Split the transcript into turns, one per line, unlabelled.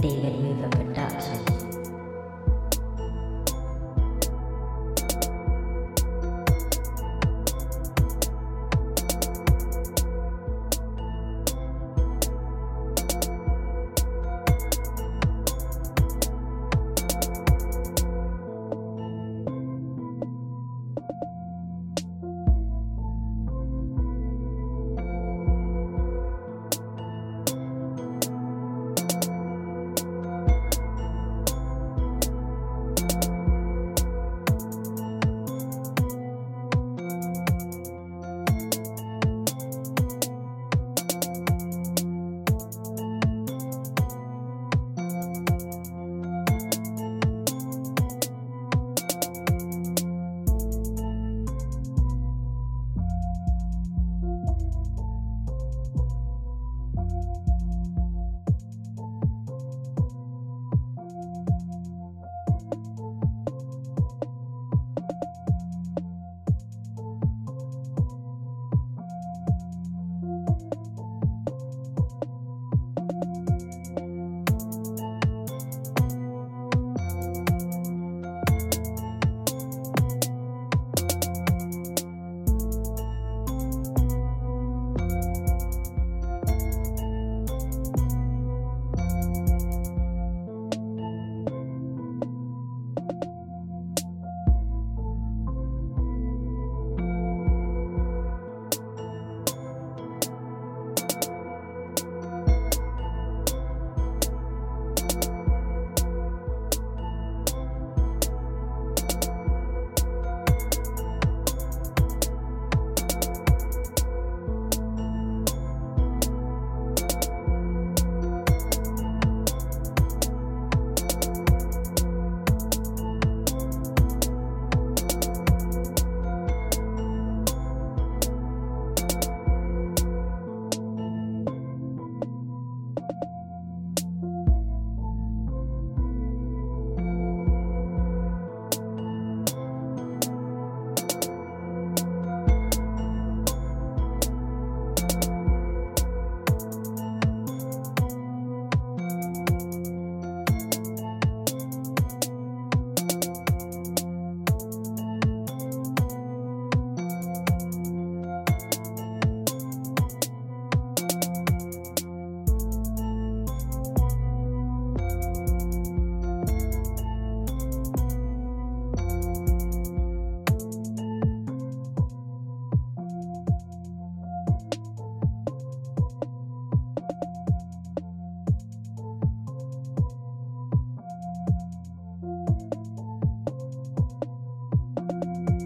David Weaver Production. Thank you. thank you